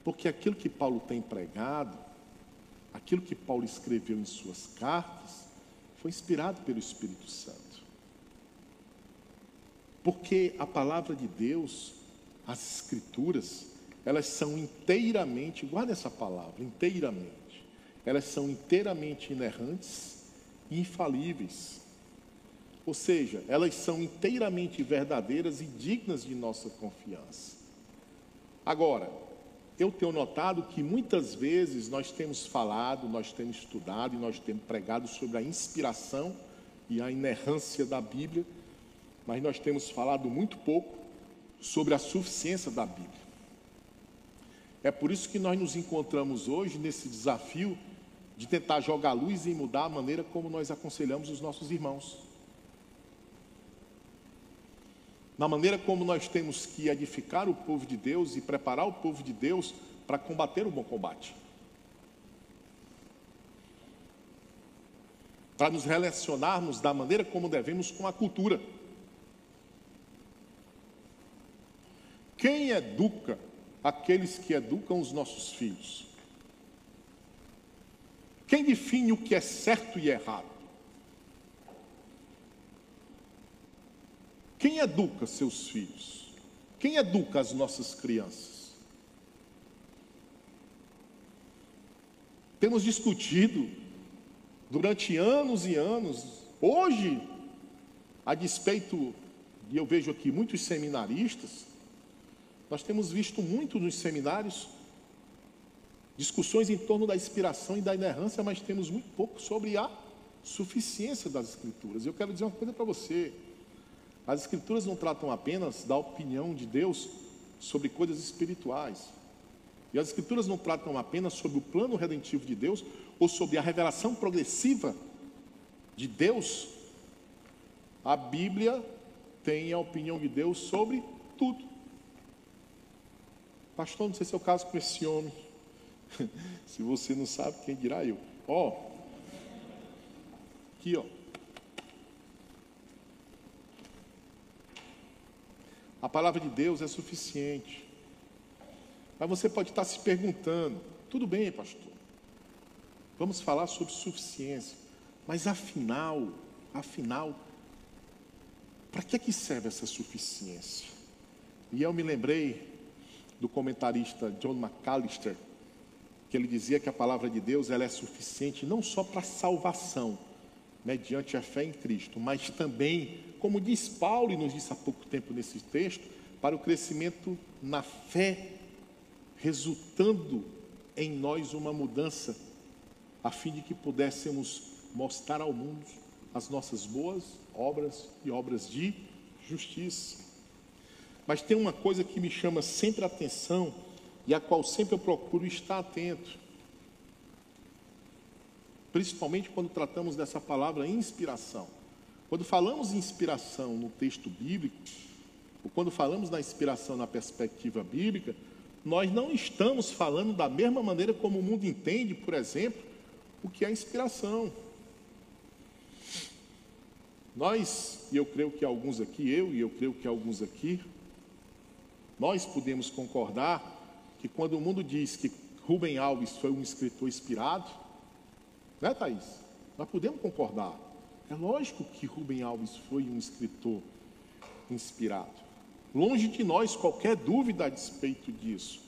Porque aquilo que Paulo tem pregado, aquilo que Paulo escreveu em suas cartas, foi inspirado pelo Espírito Santo. Porque a palavra de Deus, as Escrituras, elas são inteiramente, guarda essa palavra, inteiramente elas são inteiramente inerrantes e infalíveis. Ou seja, elas são inteiramente verdadeiras e dignas de nossa confiança. Agora, eu tenho notado que muitas vezes nós temos falado, nós temos estudado e nós temos pregado sobre a inspiração e a inerrância da Bíblia, mas nós temos falado muito pouco sobre a suficiência da Bíblia. É por isso que nós nos encontramos hoje nesse desafio de tentar jogar luz e mudar a maneira como nós aconselhamos os nossos irmãos. Na maneira como nós temos que edificar o povo de Deus e preparar o povo de Deus para combater o bom combate. Para nos relacionarmos da maneira como devemos com a cultura. Quem educa aqueles que educam os nossos filhos? Quem define o que é certo e errado? Quem educa seus filhos? Quem educa as nossas crianças? Temos discutido durante anos e anos, hoje, a despeito, e eu vejo aqui muitos seminaristas, nós temos visto muito nos seminários discussões em torno da inspiração e da inerrância, mas temos muito pouco sobre a suficiência das Escrituras. Eu quero dizer uma coisa para você: as Escrituras não tratam apenas da opinião de Deus sobre coisas espirituais. E as Escrituras não tratam apenas sobre o plano redentivo de Deus ou sobre a revelação progressiva de Deus. A Bíblia tem a opinião de Deus sobre tudo. Pastor, não sei se é o caso com esse homem. Se você não sabe, quem dirá eu? Ó, aqui ó. A palavra de Deus é suficiente. Mas você pode estar se perguntando: tudo bem, pastor, vamos falar sobre suficiência, mas afinal, afinal, para que, é que serve essa suficiência? E eu me lembrei do comentarista John McAllister, que ele dizia que a palavra de Deus ela é suficiente não só para salvação, mediante a fé em Cristo, mas também, como diz Paulo e nos disse há pouco tempo nesse texto, para o crescimento na fé, resultando em nós uma mudança, a fim de que pudéssemos mostrar ao mundo as nossas boas obras e obras de justiça. Mas tem uma coisa que me chama sempre a atenção e a qual sempre eu procuro estar atento. Principalmente quando tratamos dessa palavra inspiração. Quando falamos em inspiração no texto bíblico, ou quando falamos na inspiração na perspectiva bíblica, nós não estamos falando da mesma maneira como o mundo entende, por exemplo, o que é inspiração. Nós, e eu creio que alguns aqui, eu e eu creio que alguns aqui, nós podemos concordar que quando o mundo diz que Rubem Alves foi um escritor inspirado, né, Thaís? Nós podemos concordar. É lógico que Rubem Alves foi um escritor inspirado. Longe de nós qualquer dúvida a despeito disso.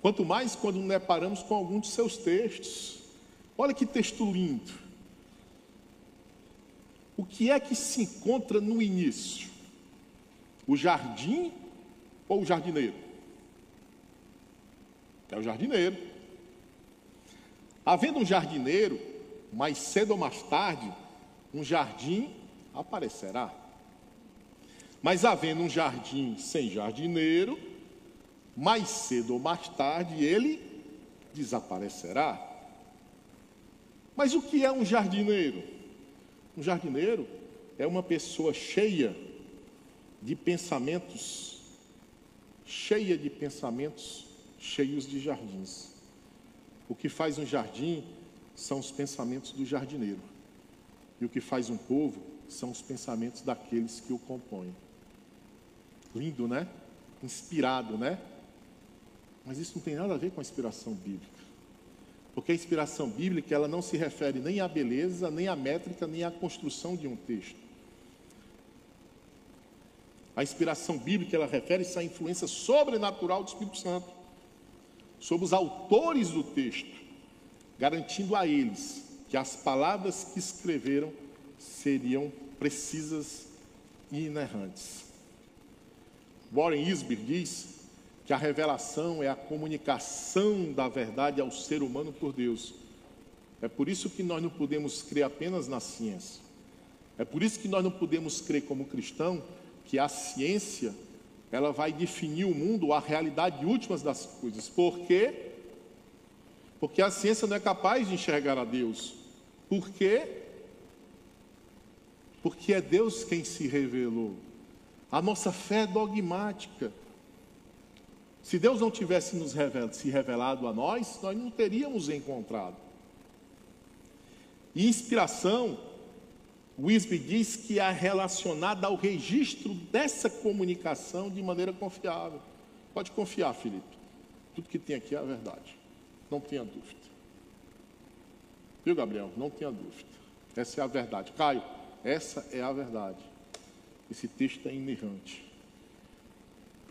Quanto mais quando nos deparamos com algum de seus textos. Olha que texto lindo. O que é que se encontra no início? O jardim ou o jardineiro? É o jardineiro. Havendo um jardineiro, mais cedo ou mais tarde, um jardim aparecerá. Mas havendo um jardim sem jardineiro, mais cedo ou mais tarde ele desaparecerá. Mas o que é um jardineiro? Um jardineiro é uma pessoa cheia de pensamentos, cheia de pensamentos cheios de jardins. O que faz um jardim são os pensamentos do jardineiro. E o que faz um povo são os pensamentos daqueles que o compõem. Lindo, né? Inspirado, né? Mas isso não tem nada a ver com a inspiração bíblica. Porque a inspiração bíblica, ela não se refere nem à beleza, nem à métrica, nem à construção de um texto. A inspiração bíblica, ela refere-se à influência sobrenatural do Espírito Santo sobre os autores do texto, garantindo a eles que as palavras que escreveram seriam precisas e inerrantes. Warren Isber diz que a revelação é a comunicação da verdade ao ser humano por Deus. É por isso que nós não podemos crer apenas na ciência. É por isso que nós não podemos crer como cristão que a ciência ela vai definir o mundo, a realidade última das coisas. Por quê? Porque a ciência não é capaz de enxergar a Deus. Por quê? Porque é Deus quem se revelou. A nossa fé é dogmática. Se Deus não tivesse nos se revelado a nós, nós não teríamos encontrado. E inspiração, Wisby diz que é relacionada ao registro dessa comunicação de maneira confiável. Pode confiar, Felipe. Tudo que tem aqui é a verdade. Não tenha dúvida. Viu, Gabriel? Não tenha dúvida. Essa é a verdade. Caio, essa é a verdade. Esse texto é inerrante.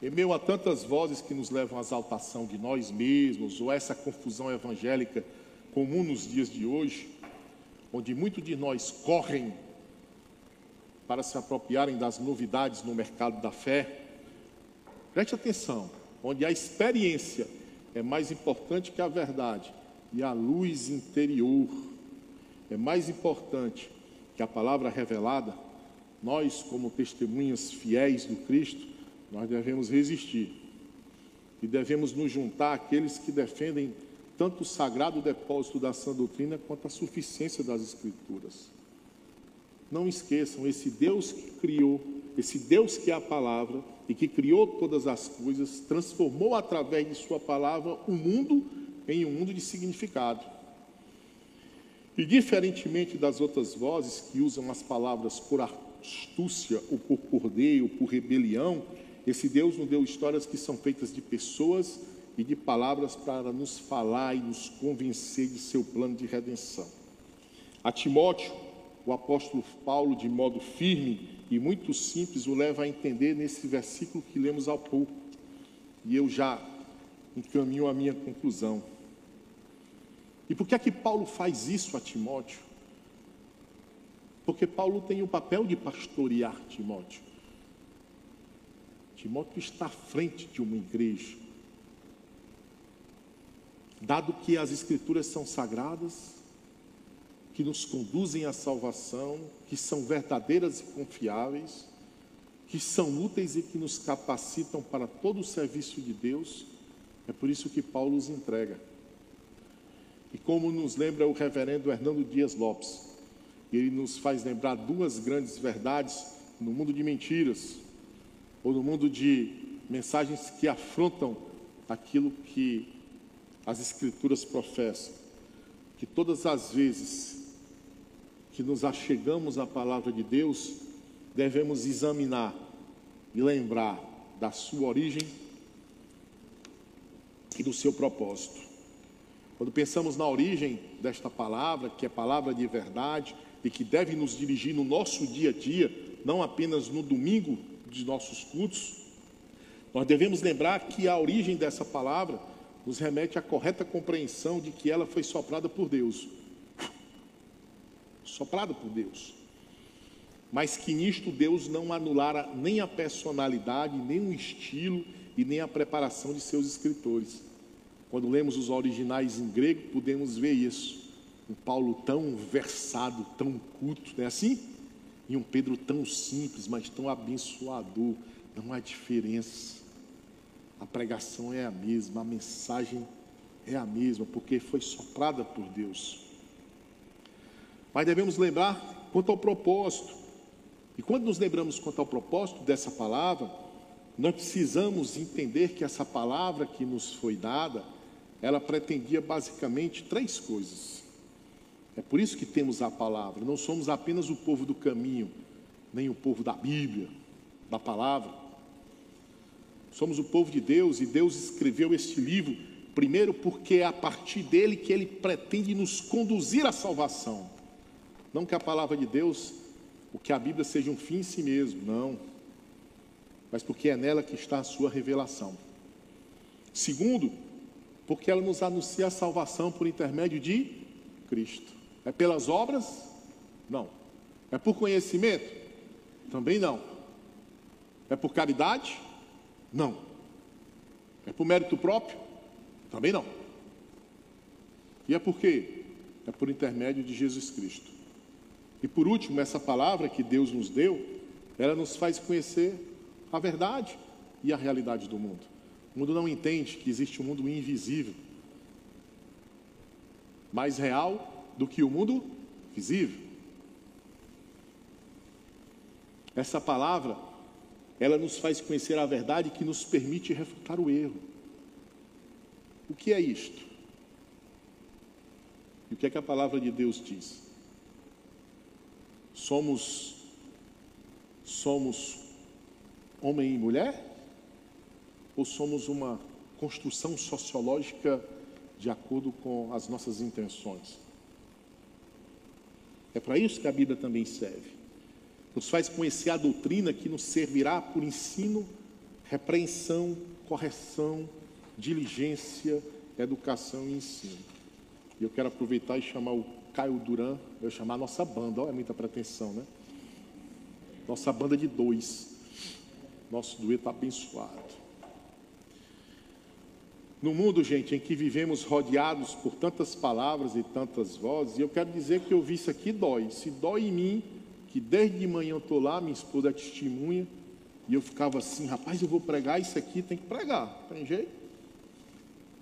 Em meio a tantas vozes que nos levam à exaltação de nós mesmos, ou essa confusão evangélica comum nos dias de hoje, onde muitos de nós correm para se apropriarem das novidades no mercado da fé, preste atenção, onde a experiência é mais importante que a verdade e a luz interior. É mais importante que a palavra revelada, nós, como testemunhas fiéis do Cristo, nós devemos resistir e devemos nos juntar àqueles que defendem tanto o sagrado depósito da sã doutrina quanto a suficiência das Escrituras. Não esqueçam, esse Deus que criou, esse Deus que é a palavra e que criou todas as coisas, transformou através de Sua palavra o mundo em um mundo de significado. E diferentemente das outras vozes que usam as palavras por astúcia, ou por cordeio, ou por rebelião, esse Deus nos deu histórias que são feitas de pessoas e de palavras para nos falar e nos convencer de seu plano de redenção. A Timóteo, o apóstolo Paulo, de modo firme e muito simples, o leva a entender nesse versículo que lemos há pouco. E eu já encaminho a minha conclusão. E por que é que Paulo faz isso a Timóteo? Porque Paulo tem o papel de pastorear Timóteo. Timóteo está à frente de uma igreja. Dado que as Escrituras são sagradas, que nos conduzem à salvação, que são verdadeiras e confiáveis, que são úteis e que nos capacitam para todo o serviço de Deus, é por isso que Paulo os entrega. E como nos lembra o reverendo Hernando Dias Lopes, ele nos faz lembrar duas grandes verdades no mundo de mentiras, ou no mundo de mensagens que afrontam aquilo que as Escrituras professam, que todas as vezes que nos achegamos à palavra de Deus, devemos examinar e lembrar da sua origem e do seu propósito. Quando pensamos na origem desta palavra, que é palavra de verdade e que deve nos dirigir no nosso dia a dia, não apenas no domingo de nossos cultos, nós devemos lembrar que a origem dessa palavra nos remete à correta compreensão de que ela foi soprada por Deus. Soprada por Deus. Mas que nisto Deus não anulara nem a personalidade, nem o estilo e nem a preparação de seus escritores. Quando lemos os originais em grego, podemos ver isso. Um Paulo tão versado, tão culto, não é assim? E um Pedro tão simples, mas tão abençoador. Não há diferença. A pregação é a mesma, a mensagem é a mesma, porque foi soprada por Deus. Mas devemos lembrar quanto ao propósito. E quando nos lembramos quanto ao propósito dessa palavra, nós precisamos entender que essa palavra que nos foi dada, ela pretendia basicamente três coisas. É por isso que temos a palavra. Não somos apenas o povo do caminho, nem o povo da Bíblia, da palavra. Somos o povo de Deus e Deus escreveu este livro, primeiro porque é a partir dele que ele pretende nos conduzir à salvação. Não que a palavra de Deus, o que a Bíblia seja um fim em si mesmo, não. Mas porque é nela que está a sua revelação. Segundo, porque ela nos anuncia a salvação por intermédio de Cristo. É pelas obras? Não. É por conhecimento? Também não. É por caridade? Não. É por mérito próprio? Também não. E é por quê? É por intermédio de Jesus Cristo. E por último, essa palavra que Deus nos deu, ela nos faz conhecer a verdade e a realidade do mundo. O mundo não entende que existe um mundo invisível, mais real do que o mundo visível. Essa palavra, ela nos faz conhecer a verdade que nos permite refutar o erro. O que é isto? E o que é que a palavra de Deus diz? Somos somos homem e mulher? ou somos uma construção sociológica de acordo com as nossas intenções? É para isso que a Bíblia também serve. Nos faz conhecer a doutrina que nos servirá por ensino, repreensão, correção, diligência, educação e ensino. E eu quero aproveitar e chamar o Caio Duran, eu chamar nossa banda, olha, é muita pretensão, né? Nossa banda de dois. Nosso dueto abençoado. No mundo, gente, em que vivemos rodeados por tantas palavras e tantas vozes, e eu quero dizer que eu vi isso aqui dói. Se dói em mim, que desde de manhã eu estou lá, minha esposa é testemunha, e eu ficava assim, rapaz, eu vou pregar isso aqui, tem que pregar, tem jeito.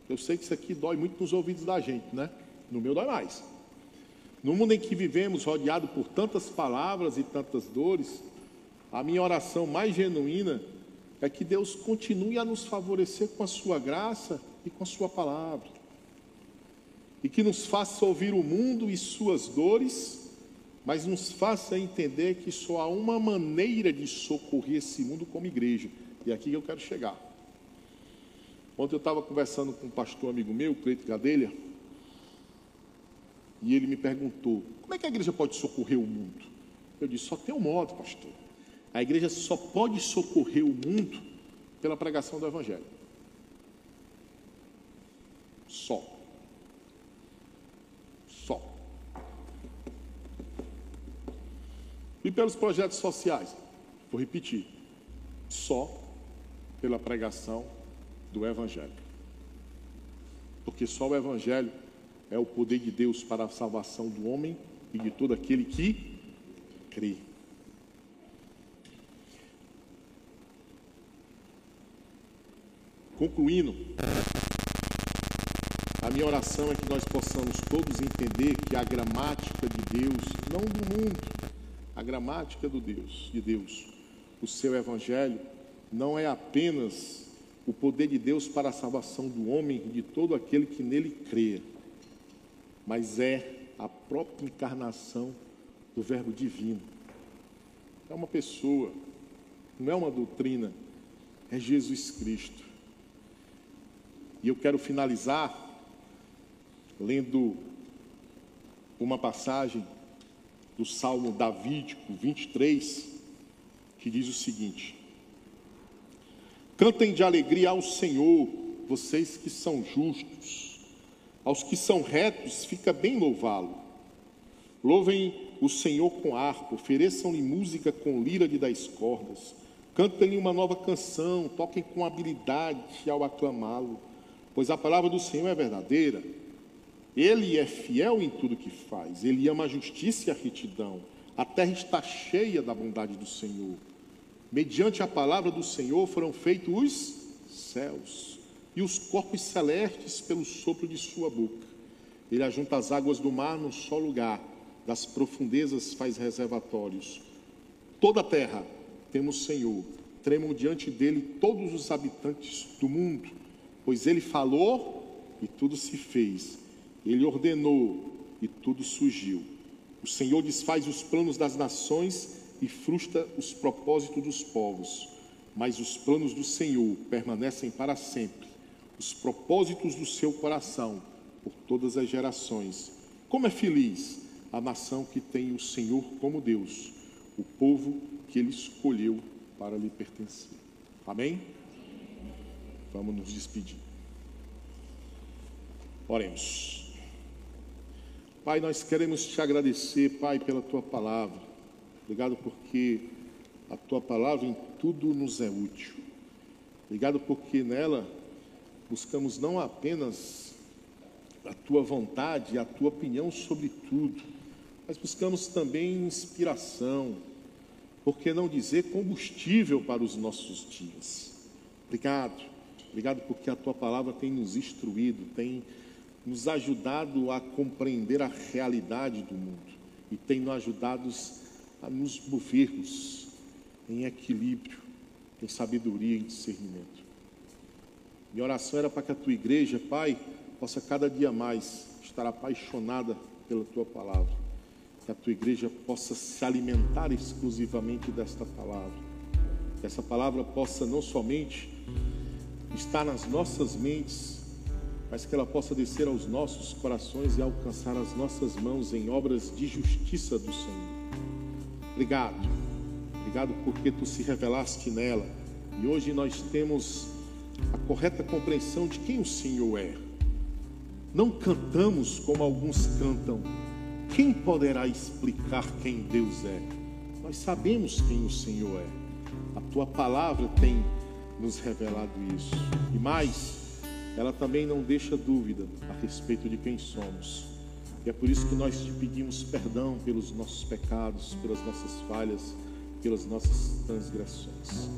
Eu sei que isso aqui dói muito nos ouvidos da gente, né? No meu dói mais. No mundo em que vivemos rodeado por tantas palavras e tantas dores, a minha oração mais genuína é que Deus continue a nos favorecer com a sua graça e com a Sua palavra. E que nos faça ouvir o mundo e suas dores, mas nos faça entender que só há uma maneira de socorrer esse mundo como igreja. E é aqui que eu quero chegar. Ontem eu estava conversando com um pastor amigo meu, Cleito Gadelha, e ele me perguntou: como é que a igreja pode socorrer o mundo? Eu disse: só tem um modo, pastor. A igreja só pode socorrer o mundo pela pregação do Evangelho. Só. Só. E pelos projetos sociais? Vou repetir. Só pela pregação do Evangelho. Porque só o Evangelho é o poder de Deus para a salvação do homem e de todo aquele que crê. Concluindo, a minha oração é que nós possamos todos entender que a gramática de Deus, não do mundo, a gramática do Deus, de Deus, o seu evangelho não é apenas o poder de Deus para a salvação do homem e de todo aquele que nele crê, mas é a própria encarnação do Verbo divino. É uma pessoa, não é uma doutrina, é Jesus Cristo. E eu quero finalizar lendo uma passagem do Salmo Davídico 23, que diz o seguinte: Cantem de alegria ao Senhor, vocês que são justos, aos que são retos, fica bem louvá-lo. Louvem o Senhor com harpa, ofereçam-lhe música com lira de dez cordas, cantem-lhe uma nova canção, toquem com habilidade ao aclamá-lo, pois a palavra do Senhor é verdadeira. Ele é fiel em tudo que faz, ele ama a justiça e a retidão. A terra está cheia da bondade do Senhor. Mediante a palavra do Senhor foram feitos os céus e os corpos celestes pelo sopro de sua boca. Ele ajunta as águas do mar num só lugar das profundezas faz reservatórios. Toda a terra temos Senhor, tremam diante dele todos os habitantes do mundo, pois ele falou e tudo se fez, ele ordenou e tudo surgiu. O Senhor desfaz os planos das nações e frustra os propósitos dos povos, mas os planos do Senhor permanecem para sempre, os propósitos do seu coração por todas as gerações. Como é feliz a nação que tem o Senhor como Deus, o povo que ele escolheu para lhe pertencer. Amém? Vamos nos despedir. Oremos. Pai, nós queremos te agradecer, Pai, pela tua palavra. Obrigado porque a tua palavra em tudo nos é útil. Obrigado porque nela buscamos não apenas a tua vontade, a tua opinião sobre tudo, mas buscamos também inspiração, por que não dizer combustível para os nossos dias. Obrigado, obrigado porque a tua palavra tem nos instruído, tem nos ajudado a compreender a realidade do mundo e tem nos ajudado a nos movermos em equilíbrio, em sabedoria e discernimento. Minha oração era para que a tua igreja, Pai, possa cada dia mais estar apaixonada pela tua palavra que a tua igreja possa se alimentar exclusivamente desta palavra. Que essa palavra possa não somente estar nas nossas mentes, mas que ela possa descer aos nossos corações e alcançar as nossas mãos em obras de justiça do Senhor. Obrigado, obrigado porque tu se revelaste nela e hoje nós temos a correta compreensão de quem o Senhor é. Não cantamos como alguns cantam, quem poderá explicar quem Deus é? Nós sabemos quem o Senhor é. A tua palavra tem nos revelado isso. E mais, ela também não deixa dúvida a respeito de quem somos. E é por isso que nós te pedimos perdão pelos nossos pecados, pelas nossas falhas, pelas nossas transgressões.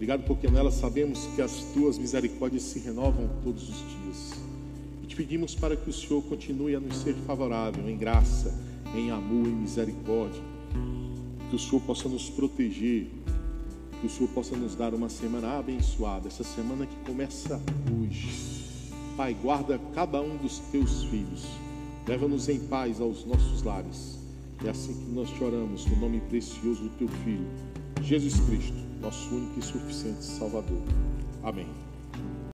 Obrigado porque nela sabemos que as tuas misericórdias se renovam todos os dias pedimos para que o Senhor continue a nos ser favorável em graça, em amor, em misericórdia. Que o Senhor possa nos proteger, que o Senhor possa nos dar uma semana abençoada, essa semana que começa hoje. Pai, guarda cada um dos teus filhos, leva-nos em paz aos nossos lares. É assim que nós te oramos, no nome precioso do teu Filho, Jesus Cristo, nosso único e suficiente Salvador. Amém.